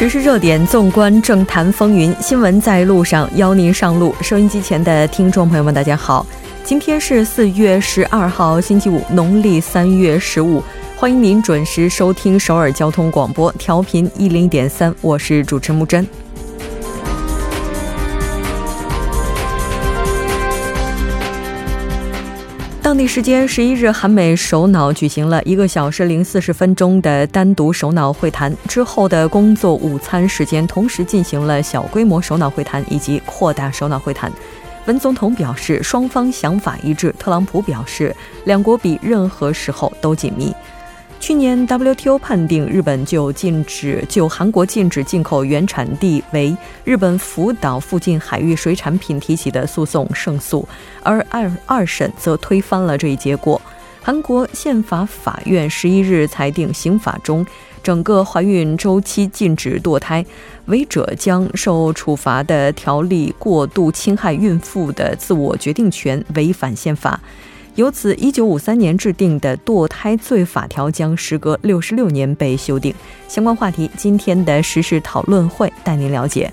时事热点，纵观政坛风云，新闻在路上，邀您上路。收音机前的听众朋友们，大家好，今天是四月十二号，星期五，农历三月十五，欢迎您准时收听首尔交通广播，调频一零点三，我是主持木真。当地时间十一日，韩美首脑举行了一个小时零四十分钟的单独首脑会谈。之后的工作午餐时间，同时进行了小规模首脑会谈以及扩大首脑会谈。文总统表示，双方想法一致。特朗普表示，两国比任何时候都紧密。去年，WTO 判定日本就禁止就韩国禁止进口原产地为日本福岛附近海域水产品提起的诉讼胜诉，而二二审则推翻了这一结果。韩国宪法法院十一日裁定，刑法中整个怀孕周期禁止堕胎，违者将受处罚的条例过度侵害孕妇的自我决定权，违反宪法。由此，一九五三年制定的堕胎罪法条将时隔六十六年被修订。相关话题，今天的时事讨论会带您了解。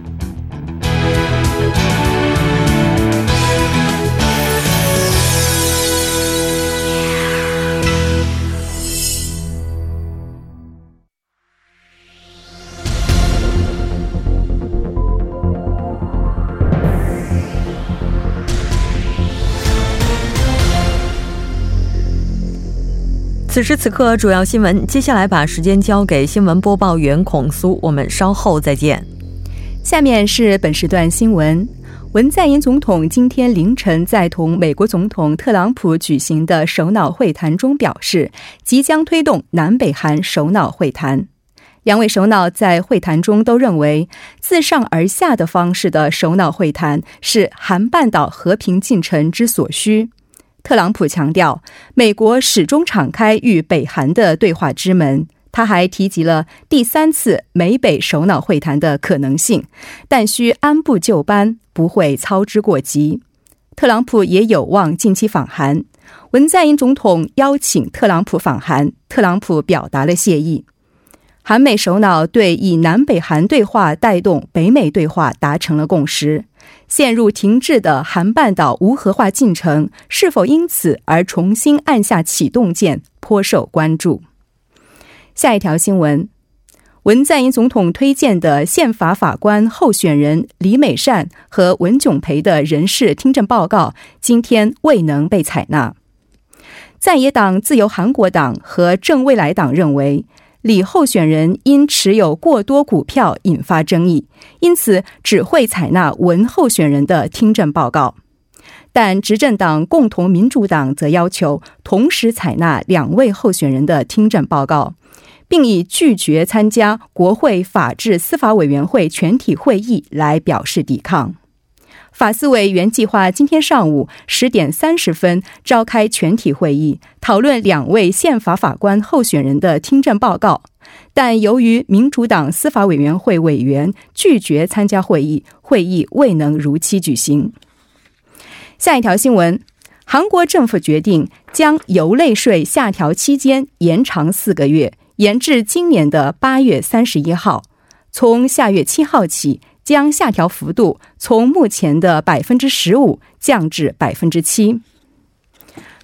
此时此刻，主要新闻。接下来把时间交给新闻播报员孔苏，我们稍后再见。下面是本时段新闻：文在寅总统今天凌晨在同美国总统特朗普举行的首脑会谈中表示，即将推动南北韩首脑会谈。两位首脑在会谈中都认为，自上而下的方式的首脑会谈是韩半岛和平进程之所需。特朗普强调，美国始终敞开与北韩的对话之门。他还提及了第三次美北首脑会谈的可能性，但需按部就班，不会操之过急。特朗普也有望近期访韩。文在寅总统邀请特朗普访韩，特朗普表达了谢意。韩美首脑对以南北韩对话带动北美对话达成了共识。陷入停滞的韩半岛无核化进程是否因此而重新按下启动键，颇受关注。下一条新闻：文在寅总统推荐的宪法法官候选人李美善和文炯培的人事听证报告今天未能被采纳。在野党自由韩国党和正未来党认为。李候选人因持有过多股票引发争议，因此只会采纳文候选人的听证报告。但执政党共同民主党则要求同时采纳两位候选人的听证报告，并以拒绝参加国会法制司法委员会全体会议来表示抵抗。法司委原计划今天上午十点三十分召开全体会议，讨论两位宪法法官候选人的听证报告，但由于民主党司法委员会委员拒绝参加会议，会议未能如期举行。下一条新闻：韩国政府决定将油类税下调期间延长四个月，延至今年的八月三十一号，从下月七号起。将下调幅度从目前的百分之十五降至百分之七。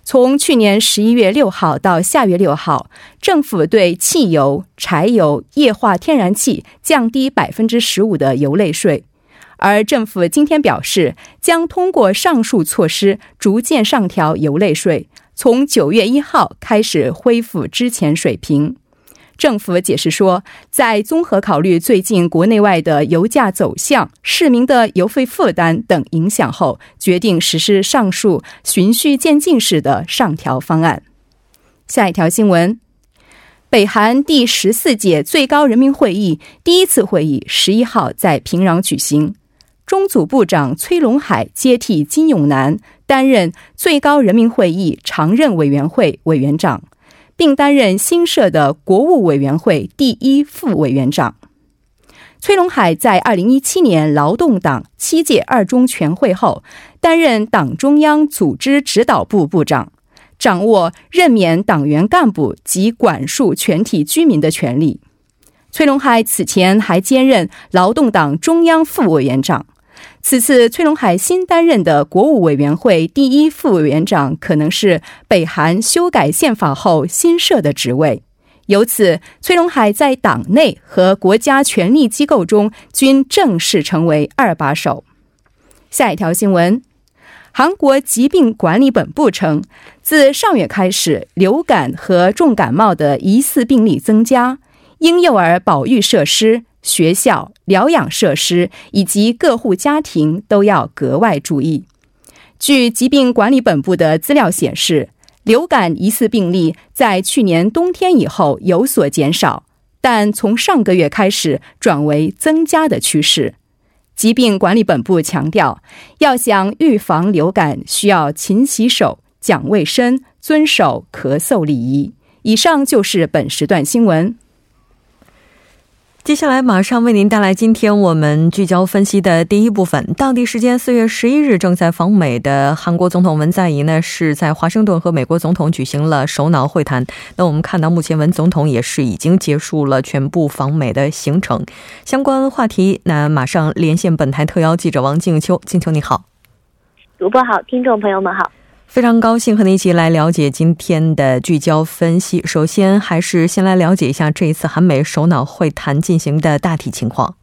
从去年十一月六号到下月六号，政府对汽油、柴油、液化天然气降低百分之十五的油类税，而政府今天表示，将通过上述措施逐渐上调油类税，从九月一号开始恢复之前水平。政府解释说，在综合考虑最近国内外的油价走向、市民的油费负担等影响后，决定实施上述循序渐进式的上调方案。下一条新闻：北韩第十四届最高人民会议第一次会议十一号在平壤举行，中组部长崔龙海接替金永南担任最高人民会议常任委员会委员长，并担任新设的国务委员会第一副委员长。崔龙海在二零一七年劳动党七届二中全会后，担任党中央组织指导部部长，掌握任免党员干部及管束全体居民的权利。崔龙海此前还兼任劳动党中央副委员长。此次崔龙海新担任的国务委员会第一副委员长，可能是北韩修改宪法后新设的职位。由此，崔龙海在党内和国家权力机构中均正式成为二把手。下一条新闻：韩国疾病管理本部称，自上月开始，流感和重感冒的疑似病例增加，婴幼儿保育设施、学校、疗养设施以及各户家庭都要格外注意。据疾病管理本部的资料显示。流感疑似病例在去年冬天以后有所减少，但从上个月开始转为增加的趋势。疾病管理本部强调，要想预防流感，需要勤洗手、讲卫生、遵守咳嗽礼仪。以上就是本时段新闻。接下来马上为您带来今天我们聚焦分析的第一部分。当地时间四月十一日，正在访美的韩国总统文在寅呢，是在华盛顿和美国总统举行了首脑会谈。那我们看到，目前文总统也是已经结束了全部访美的行程。相关话题，那马上连线本台特邀记者王静秋。静秋你好，主播好，听众朋友们好。非常高兴和您一起来了解今天的聚焦分析。首先，还是先来了解一下这一次韩美首脑会谈进行的大体情况。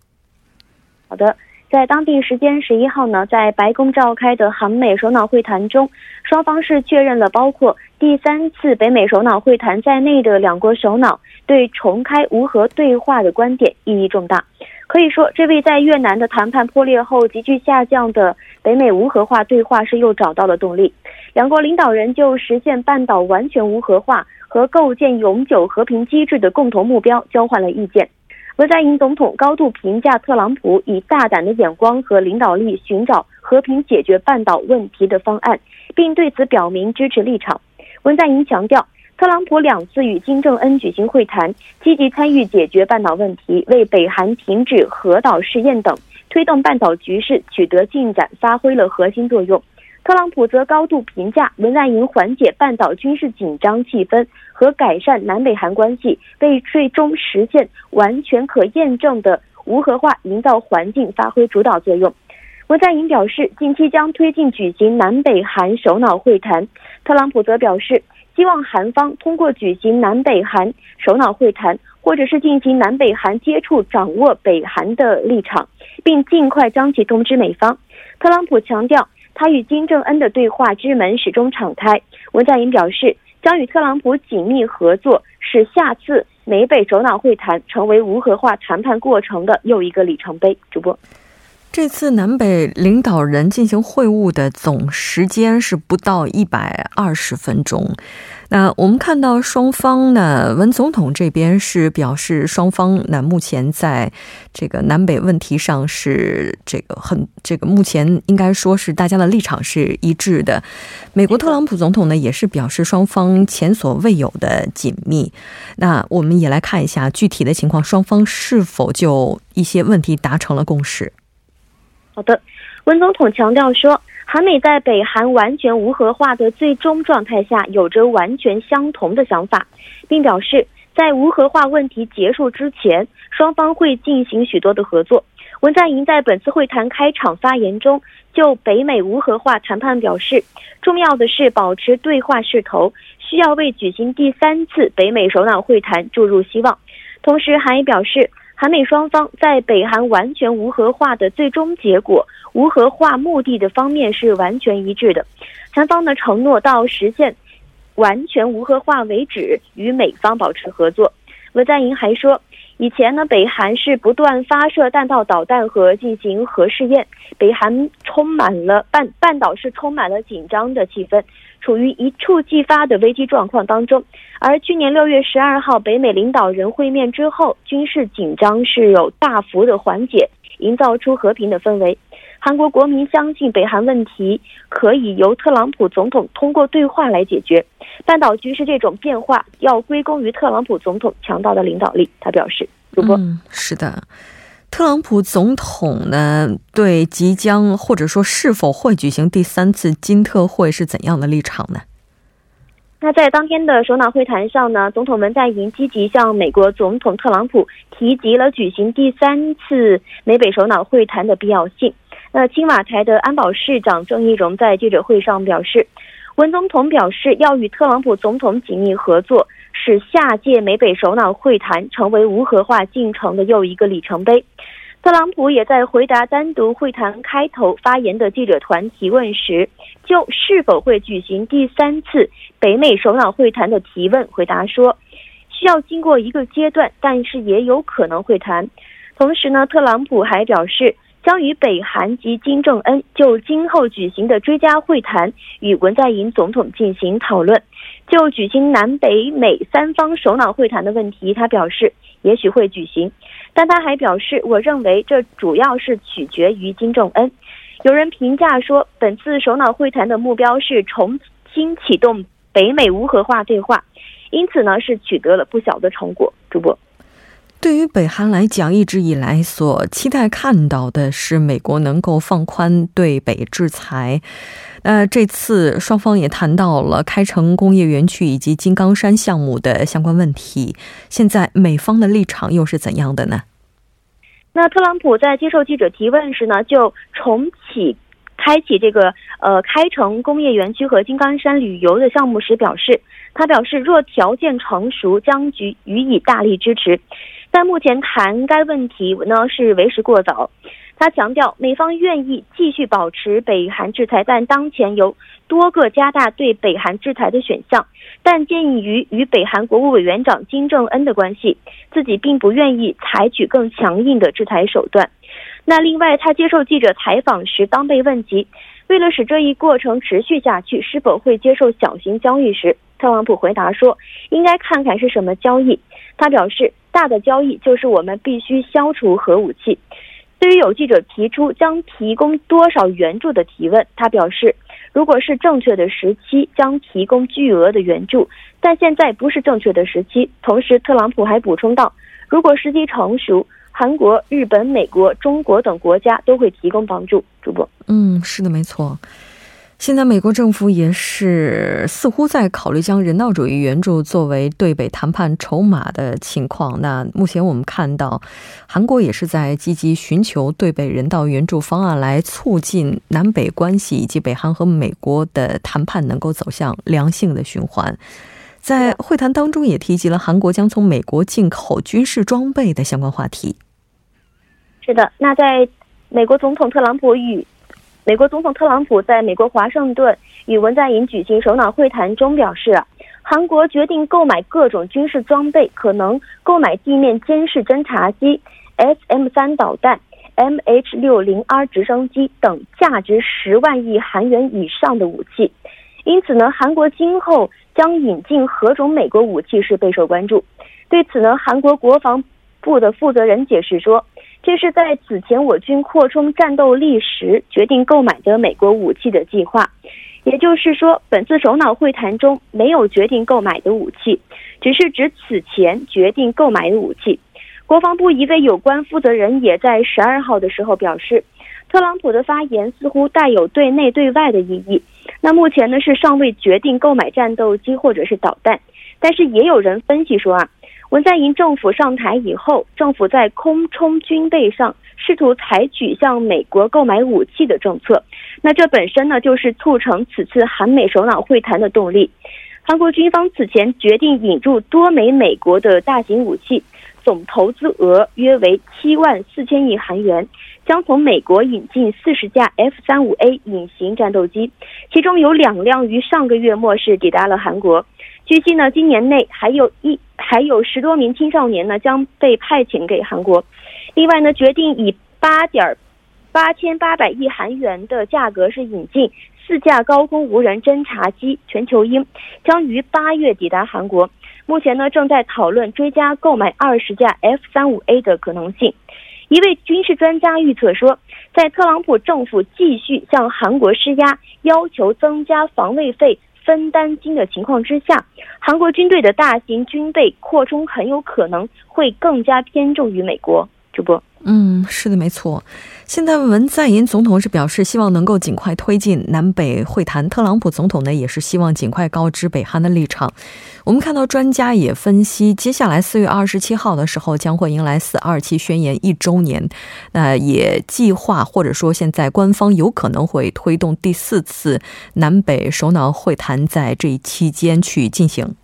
好的，在当地时间十一号呢，在白宫召开的韩美首脑会谈中，双方是确认了包括第三次北美首脑会谈在内的两国首脑对重开无核对话的观点，意义重大。可以说，这位在越南的谈判破裂后急剧下降的北美无核化对话是又找到了动力。两国领导人就实现半岛完全无核化和构建永久和平机制的共同目标交换了意见。文在寅总统高度评价特朗普以大胆的眼光和领导力寻找和平解决半岛问题的方案，并对此表明支持立场。文在寅强调。特朗普两次与金正恩举行会谈，积极参与解决半岛问题，为北韩停止核岛试验等推动半岛局势取得进展发挥了核心作用。特朗普则高度评价文在寅缓解半岛军事紧张气氛和改善南北韩关系，为最终实现完全可验证的无核化营造环境发挥主导作用。文在寅表示，近期将推进举行南北韩首脑会谈。特朗普则表示。希望韩方通过举行南北韩首脑会谈，或者是进行南北韩接触，掌握北韩的立场，并尽快将其通知美方。特朗普强调，他与金正恩的对话之门始终敞开。文在寅表示，将与特朗普紧密合作，使下次美北首脑会谈成为无核化谈判过程的又一个里程碑。主播。这次南北领导人进行会晤的总时间是不到一百二十分钟。那我们看到双方呢，文总统这边是表示双方呢目前在这个南北问题上是这个很这个目前应该说是大家的立场是一致的。美国特朗普总统呢也是表示双方前所未有的紧密。那我们也来看一下具体的情况，双方是否就一些问题达成了共识。好的，文总统强调说，韩美在北韩完全无核化的最终状态下，有着完全相同的想法，并表示在无核化问题结束之前，双方会进行许多的合作。文在寅在本次会谈开场发言中，就北美无核化谈判表示，重要的是保持对话势头，需要为举行第三次北美首脑会谈注入希望。同时，韩也表示。韩美双方在北韩完全无核化的最终结果、无核化目的的方面是完全一致的。韩方呢承诺到实现完全无核化为止，与美方保持合作。文在寅还说，以前呢北韩是不断发射弹道导弹和进行核试验，北韩充满了半半岛是充满了紧张的气氛。处于一触即发的危机状况当中，而去年六月十二号北美领导人会面之后，军事紧张是有大幅的缓解，营造出和平的氛围。韩国国民相信北韩问题可以由特朗普总统通过对话来解决。半岛局势这种变化要归功于特朗普总统强大的领导力。他表示：“主播，嗯，是的，特朗普总统呢对即将或者说是否会举行第三次金特会是怎样的立场呢？”那在当天的首脑会谈上呢，总统文在寅积极向美国总统特朗普提及了举行第三次美北首脑会谈的必要性。那青瓦台的安保市长郑义溶在记者会上表示，文总统表示要与特朗普总统紧密合作，使下届美北首脑会谈成为无核化进程的又一个里程碑。特朗普也在回答单独会谈开头发言的记者团提问时，就是否会举行第三次北美首脑会谈的提问回答说，需要经过一个阶段，但是也有可能会谈。同时呢，特朗普还表示。将与北韩及金正恩就今后举行的追加会谈与文在寅总统进行讨论。就举行南北美三方首脑会谈的问题，他表示也许会举行，但他还表示，我认为这主要是取决于金正恩。有人评价说，本次首脑会谈的目标是重新启动北美无核化对话，因此呢是取得了不小的成果。主播。对于北韩来讲，一直以来所期待看到的是美国能够放宽对北制裁。那这次双方也谈到了开城工业园区以及金刚山项目的相关问题。现在美方的立场又是怎样的呢？那特朗普在接受记者提问时呢，就重启开启这个呃开城工业园区和金刚山旅游的项目时表示，他表示若条件成熟，将予予以大力支持。但目前谈该问题呢是为时过早。他强调，美方愿意继续保持北韩制裁，但当前有多个加大对北韩制裁的选项。但鉴于与北韩国务委员长金正恩的关系，自己并不愿意采取更强硬的制裁手段。那另外，他接受记者采访时，当被问及为了使这一过程持续下去，是否会接受小型交易时，特朗普回答说：“应该看看是什么交易。”他表示。大的交易就是我们必须消除核武器。对于有记者提出将提供多少援助的提问，他表示，如果是正确的时期，将提供巨额的援助，但现在不是正确的时期。同时，特朗普还补充道，如果时机成熟，韩国、日本、美国、中国等国家都会提供帮助。主播，嗯，是的，没错。现在美国政府也是似乎在考虑将人道主义援助作为对北谈判筹码的情况。那目前我们看到，韩国也是在积极寻求对北人道援助方案，来促进南北关系以及北韩和美国的谈判能够走向良性的循环。在会谈当中，也提及了韩国将从美国进口军事装备的相关话题。是的，那在美国总统特朗普与。美国总统特朗普在美国华盛顿与文在寅举行首脑会谈中表示，韩国决定购买各种军事装备，可能购买地面监视侦察机、SM 三导弹、MH 六零 R 直升机等价值十万亿韩元以上的武器。因此呢，韩国今后将引进何种美国武器是备受关注。对此呢，韩国国防部的负责人解释说。这是在此前我军扩充战斗力时决定购买的美国武器的计划，也就是说，本次首脑会谈中没有决定购买的武器，只是指此前决定购买的武器。国防部一位有关负责人也在十二号的时候表示，特朗普的发言似乎带有对内对外的意义。那目前呢是尚未决定购买战斗机或者是导弹，但是也有人分析说啊。文在寅政府上台以后，政府在空充军备上试图采取向美国购买武器的政策，那这本身呢就是促成此次韩美首脑会谈的动力。韩国军方此前决定引入多枚美国的大型武器，总投资额约为七万四千亿韩元，将从美国引进四十架 F 三五 A 隐形战斗机，其中有两辆于上个月末是抵达了韩国。据悉呢，今年内还有一还有十多名青少年呢将被派遣给韩国。另外呢，决定以八点八千八百亿韩元的价格是引进四架高空无人侦察机“全球鹰”，将于八月抵达韩国。目前呢，正在讨论追加购买二十架 F 三五 A 的可能性。一位军事专家预测说，在特朗普政府继续向韩国施压，要求增加防卫费分担金的情况之下，韩国军队的大型军备扩充很有可能会更加偏重于美国。主播。嗯，是的，没错。现在文在寅总统是表示希望能够尽快推进南北会谈，特朗普总统呢也是希望尽快告知北韩的立场。我们看到专家也分析，接下来四月二十七号的时候将会迎来四二七宣言一周年，那也计划或者说现在官方有可能会推动第四次南北首脑会谈在这一期间去进行。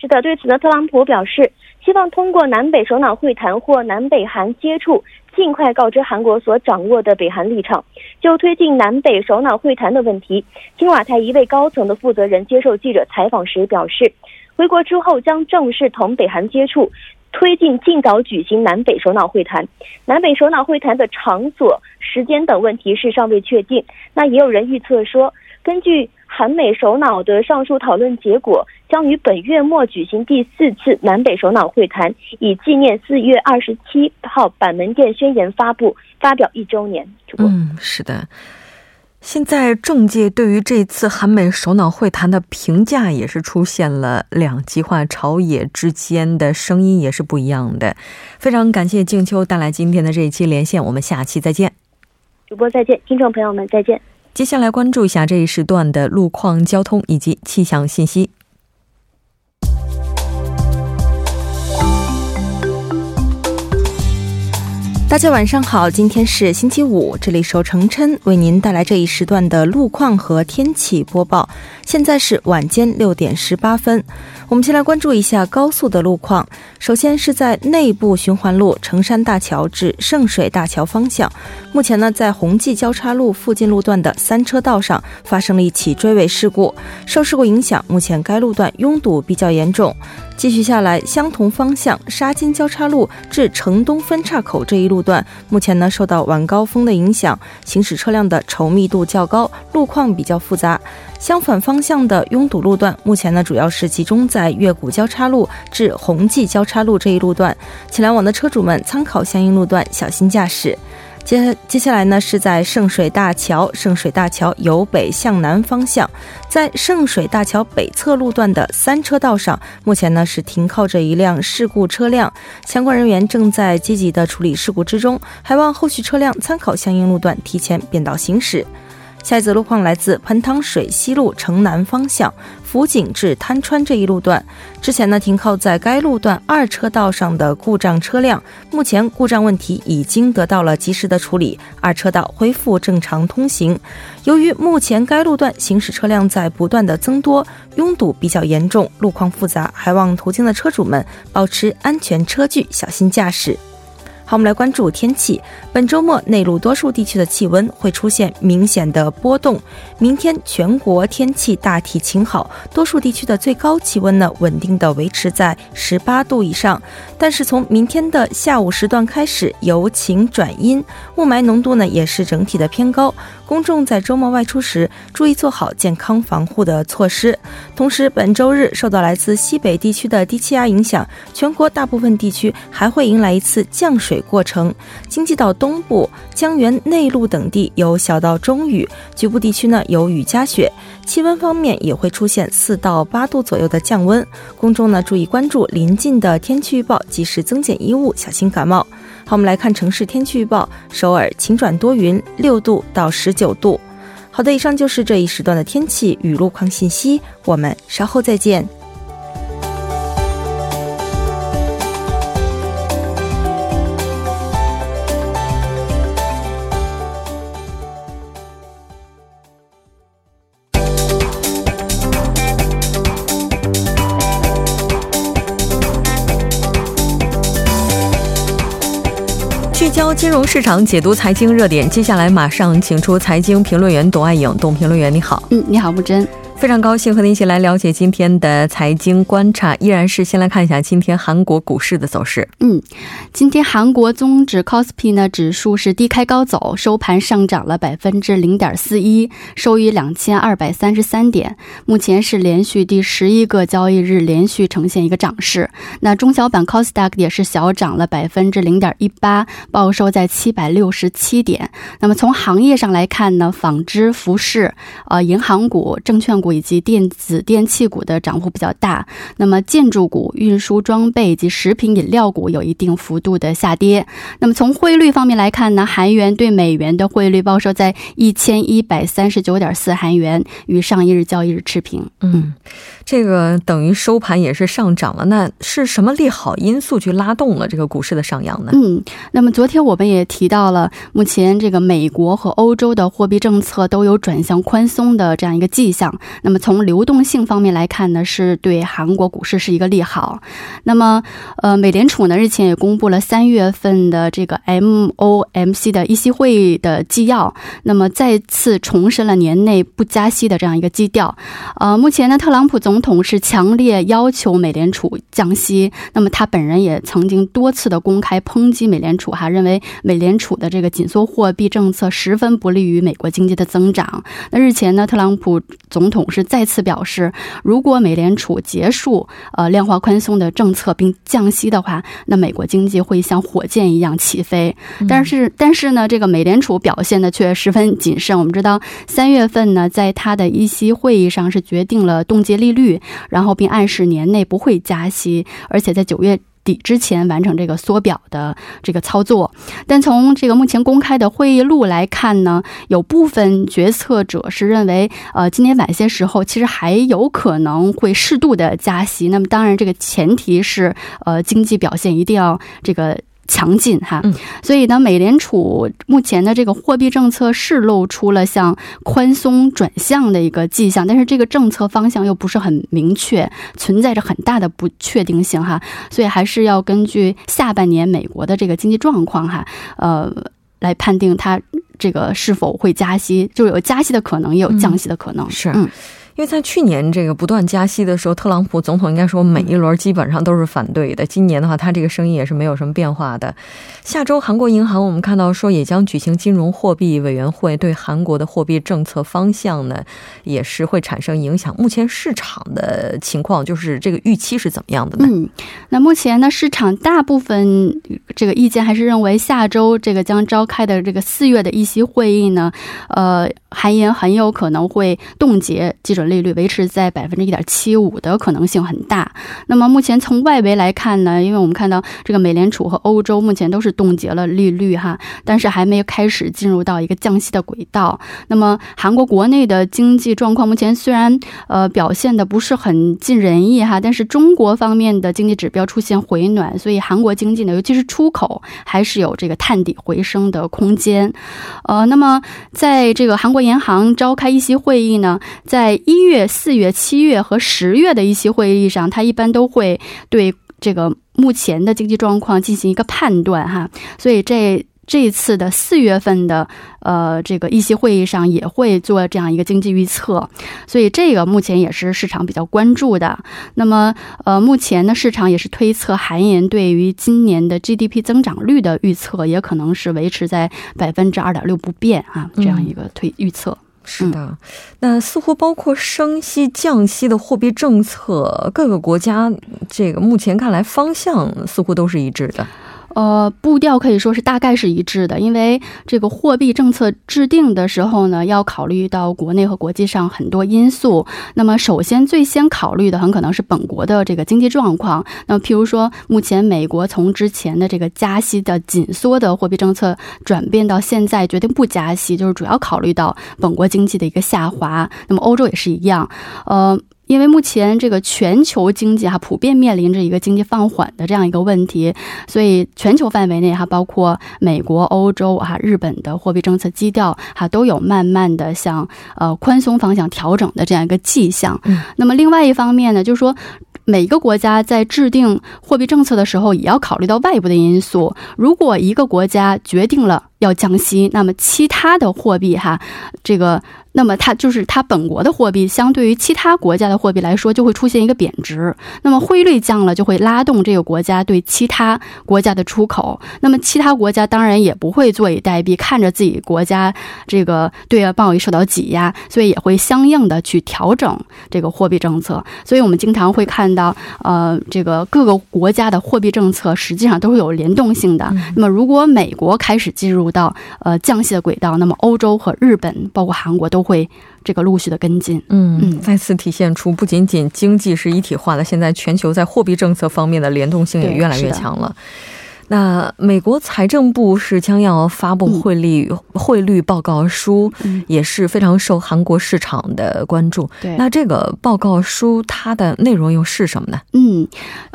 是的，对此呢，特朗普表示。希望通过南北首脑会谈或南北韩接触，尽快告知韩国所掌握的北韩立场。就推进南北首脑会谈的问题，青瓦台一位高层的负责人接受记者采访时表示，回国之后将正式同北韩接触，推进尽早举行南北首脑会谈。南北首脑会谈的场所、时间等问题是尚未确定。那也有人预测说，根据。韩美首脑的上述讨论结果将于本月末举行第四次南北首脑会谈，以纪念四月二十七号板门店宣言发布发表一周年。嗯，是的。现在政界对于这次韩美首脑会谈的评价也是出现了两极化，朝野之间的声音也是不一样的。非常感谢静秋带来今天的这一期连线，我们下期再见。主播再见，听众朋友们再见。接下来关注一下这一时段的路况、交通以及气象信息。大家晚上好，今天是星期五，这里是程琛为您带来这一时段的路况和天气播报。现在是晚间六点十八分，我们先来关注一下高速的路况。首先是在内部循环路成山大桥至圣水大桥方向，目前呢在红记交叉路附近路段的三车道上发生了一起追尾事故，受事故影响，目前该路段拥堵比较严重。继续下来，相同方向沙金交叉路至城东分岔口这一路段，目前呢受到晚高峰的影响，行驶车辆的稠密度较高，路况比较复杂。相反方向的拥堵路段，目前呢主要是集中在月谷交叉路至红记交叉路这一路段，请来往的车主们参考相应路段，小心驾驶。接接下来呢，是在圣水大桥，圣水大桥由北向南方向，在圣水大桥北侧路段的三车道上，目前呢是停靠着一辆事故车辆，相关人员正在积极的处理事故之中，还望后续车辆参考相应路段提前变道行驶。下一则路况来自盆塘水西路城南方向福井至滩川这一路段，之前呢停靠在该路段二车道上的故障车辆，目前故障问题已经得到了及时的处理，二车道恢复正常通行。由于目前该路段行驶车辆在不断的增多，拥堵比较严重，路况复杂，还望途经的车主们保持安全车距，小心驾驶。好，我们来关注天气。本周末内陆多数地区的气温会出现明显的波动。明天全国天气大体晴好，多数地区的最高气温呢稳定的维持在十八度以上。但是从明天的下午时段开始由晴转阴，雾霾浓度呢也是整体的偏高。公众在周末外出时注意做好健康防护的措施。同时，本周日受到来自西北地区的低气压影响，全国大部分地区还会迎来一次降水。过程，京畿道东部、江源内陆等地有小到中雨，局部地区呢有雨夹雪。气温方面也会出现四到八度左右的降温，公众呢注意关注临近的天气预报，及时增减衣物，小心感冒。好，我们来看城市天气预报：首尔晴转多云，六度到十九度。好的，以上就是这一时段的天气与路况信息，我们稍后再见。金融市场解读财经热点，接下来马上请出财经评论员董爱颖。董评论员，你好。嗯，你好，木真。非常高兴和您一起来了解今天的财经观察，依然是先来看一下今天韩国股市的走势。嗯，今天韩国综指 Kospi 呢指数是低开高走，收盘上涨了百分之零点四一，收于两千二百三十三点。目前是连续第十一个交易日连续呈现一个涨势。那中小板 Kosdaq 也是小涨了百分之零点一八，报收在七百六十七点。那么从行业上来看呢，纺织、服饰、呃银行股、证券股。以及电子电器股的涨幅比较大，那么建筑股、运输装备以及食品饮料股有一定幅度的下跌。那么从汇率方面来看呢，韩元对美元的汇率报收在一千一百三十九点四韩元，与上一日交易日持平。嗯，这个等于收盘也是上涨了。那是什么利好因素去拉动了这个股市的上扬呢？嗯，那么昨天我们也提到了，目前这个美国和欧洲的货币政策都有转向宽松的这样一个迹象。那么从流动性方面来看呢，是对韩国股市是一个利好。那么，呃，美联储呢日前也公布了三月份的这个 MOMC 的议息会议的纪要，那么再次重申了年内不加息的这样一个基调。呃，目前呢，特朗普总统是强烈要求美联储降息。那么他本人也曾经多次的公开抨击美联储，哈，认为美联储的这个紧缩货币政策十分不利于美国经济的增长。那日前呢，特朗普总统。是再次表示，如果美联储结束呃量化宽松的政策并降息的话，那美国经济会像火箭一样起飞。但是，但是呢，这个美联储表现的却十分谨慎。我们知道，三月份呢，在他的议息会议上是决定了冻结利率，然后并暗示年内不会加息，而且在九月。底之前完成这个缩表的这个操作，但从这个目前公开的会议录来看呢，有部分决策者是认为，呃，今年晚些时候其实还有可能会适度的加息。那么当然，这个前提是，呃，经济表现一定要这个。强劲哈，所以呢，美联储目前的这个货币政策是露出了向宽松转向的一个迹象，但是这个政策方向又不是很明确，存在着很大的不确定性哈，所以还是要根据下半年美国的这个经济状况哈，呃，来判定它这个是否会加息，就有加息的可能，也有降息的可能，是。嗯。因为在去年这个不断加息的时候，特朗普总统应该说每一轮基本上都是反对的。今年的话，他这个声音也是没有什么变化的。下周韩国银行我们看到说也将举行金融货币委员会，对韩国的货币政策方向呢也是会产生影响。目前市场的情况就是这个预期是怎么样的呢？嗯，那目前呢，市场大部分这个意见还是认为下周这个将召开的这个四月的议息会议呢，呃，韩银很有可能会冻结基准。利率维持在百分之一点七五的可能性很大。那么目前从外围来看呢，因为我们看到这个美联储和欧洲目前都是冻结了利率哈，但是还没有开始进入到一个降息的轨道。那么韩国国内的经济状况目前虽然呃表现的不是很尽人意哈，但是中国方面的经济指标出现回暖，所以韩国经济呢，尤其是出口还是有这个探底回升的空间。呃，那么在这个韩国银行召开议席会议呢，在一。一月、四月、七月和十月的一些会议上，他一般都会对这个目前的经济状况进行一个判断，哈。所以这这次的四月份的呃这个议息会议上也会做这样一个经济预测，所以这个目前也是市场比较关注的。那么呃，目前呢，市场也是推测韩银对于今年的 GDP 增长率的预测也可能是维持在百分之二点六不变啊，这样一个推预测。是的，那似乎包括升息、降息的货币政策，各个国家这个目前看来方向似乎都是一致的。呃，步调可以说是大概是一致的，因为这个货币政策制定的时候呢，要考虑到国内和国际上很多因素。那么，首先最先考虑的很可能是本国的这个经济状况。那，譬如说，目前美国从之前的这个加息的紧缩的货币政策，转变到现在决定不加息，就是主要考虑到本国经济的一个下滑。那么，欧洲也是一样，呃。因为目前这个全球经济哈普遍面临着一个经济放缓的这样一个问题，所以全球范围内哈包括美国、欧洲哈日本的货币政策基调哈都有慢慢的向呃宽松方向调整的这样一个迹象。那么另外一方面呢，就是说。每个国家在制定货币政策的时候，也要考虑到外部的因素。如果一个国家决定了要降息，那么其他的货币哈，这个那么它就是它本国的货币相对于其他国家的货币来说，就会出现一个贬值。那么汇率降了，就会拉动这个国家对其他国家的出口。那么其他国家当然也不会坐以待毙，看着自己国家这个对外贸易受到挤压，所以也会相应的去调整这个货币政策。所以我们经常会看到，呃，这个各个国家的货币政策实际上都是有联动性的。那么如果美国开始进入到呃降息的轨道，那么欧洲和日本，包括韩国都会这个陆续的跟进。嗯嗯，再次体现出不仅仅经济是一体化的，现在全球在货币政策方面的联动性也越来越强了。那美国财政部是将要发布汇率、嗯、汇率报告书、嗯，也是非常受韩国市场的关注。对，那这个报告书它的内容又是什么呢？嗯，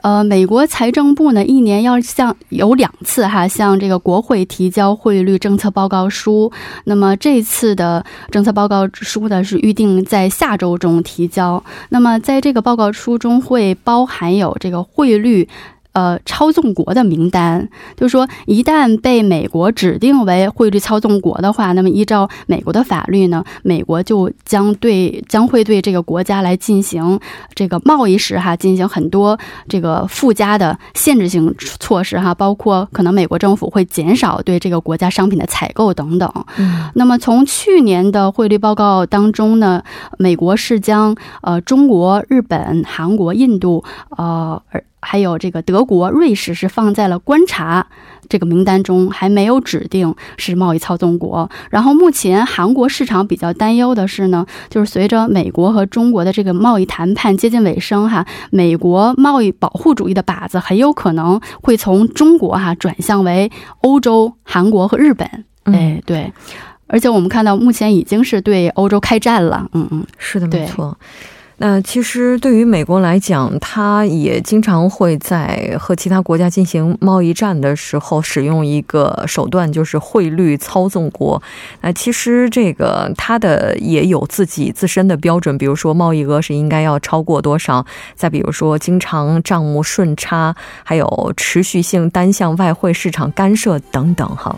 呃，美国财政部呢一年要向有两次哈向这个国会提交汇率政策报告书。那么这次的政策报告书呢是预定在下周中提交。那么在这个报告书中会包含有这个汇率。呃，操纵国的名单，就是说，一旦被美国指定为汇率操纵国的话，那么依照美国的法律呢，美国就将对将会对这个国家来进行这个贸易时哈进行很多这个附加的限制性措施哈，包括可能美国政府会减少对这个国家商品的采购等等。嗯，那么从去年的汇率报告当中呢，美国是将呃中国、日本、韩国、印度呃而。还有这个德国、瑞士是放在了观察这个名单中，还没有指定是贸易操纵国。然后目前韩国市场比较担忧的是呢，就是随着美国和中国的这个贸易谈判接近尾声哈，美国贸易保护主义的靶子很有可能会从中国哈转向为欧洲、韩国和日本。哎，对，而且我们看到目前已经是对欧洲开战了。嗯嗯，是的，没错。那其实对于美国来讲，它也经常会在和其他国家进行贸易战的时候使用一个手段，就是汇率操纵国。那其实这个它的也有自己自身的标准，比如说贸易额是应该要超过多少，再比如说经常账目顺差，还有持续性单向外汇市场干涉等等。哈，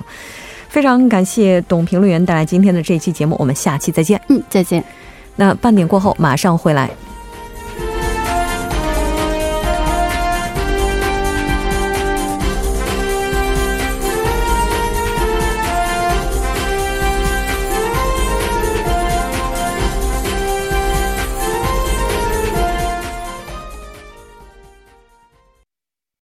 非常感谢董评论员带来今天的这期节目，我们下期再见。嗯，再见。那半点过后马上回来。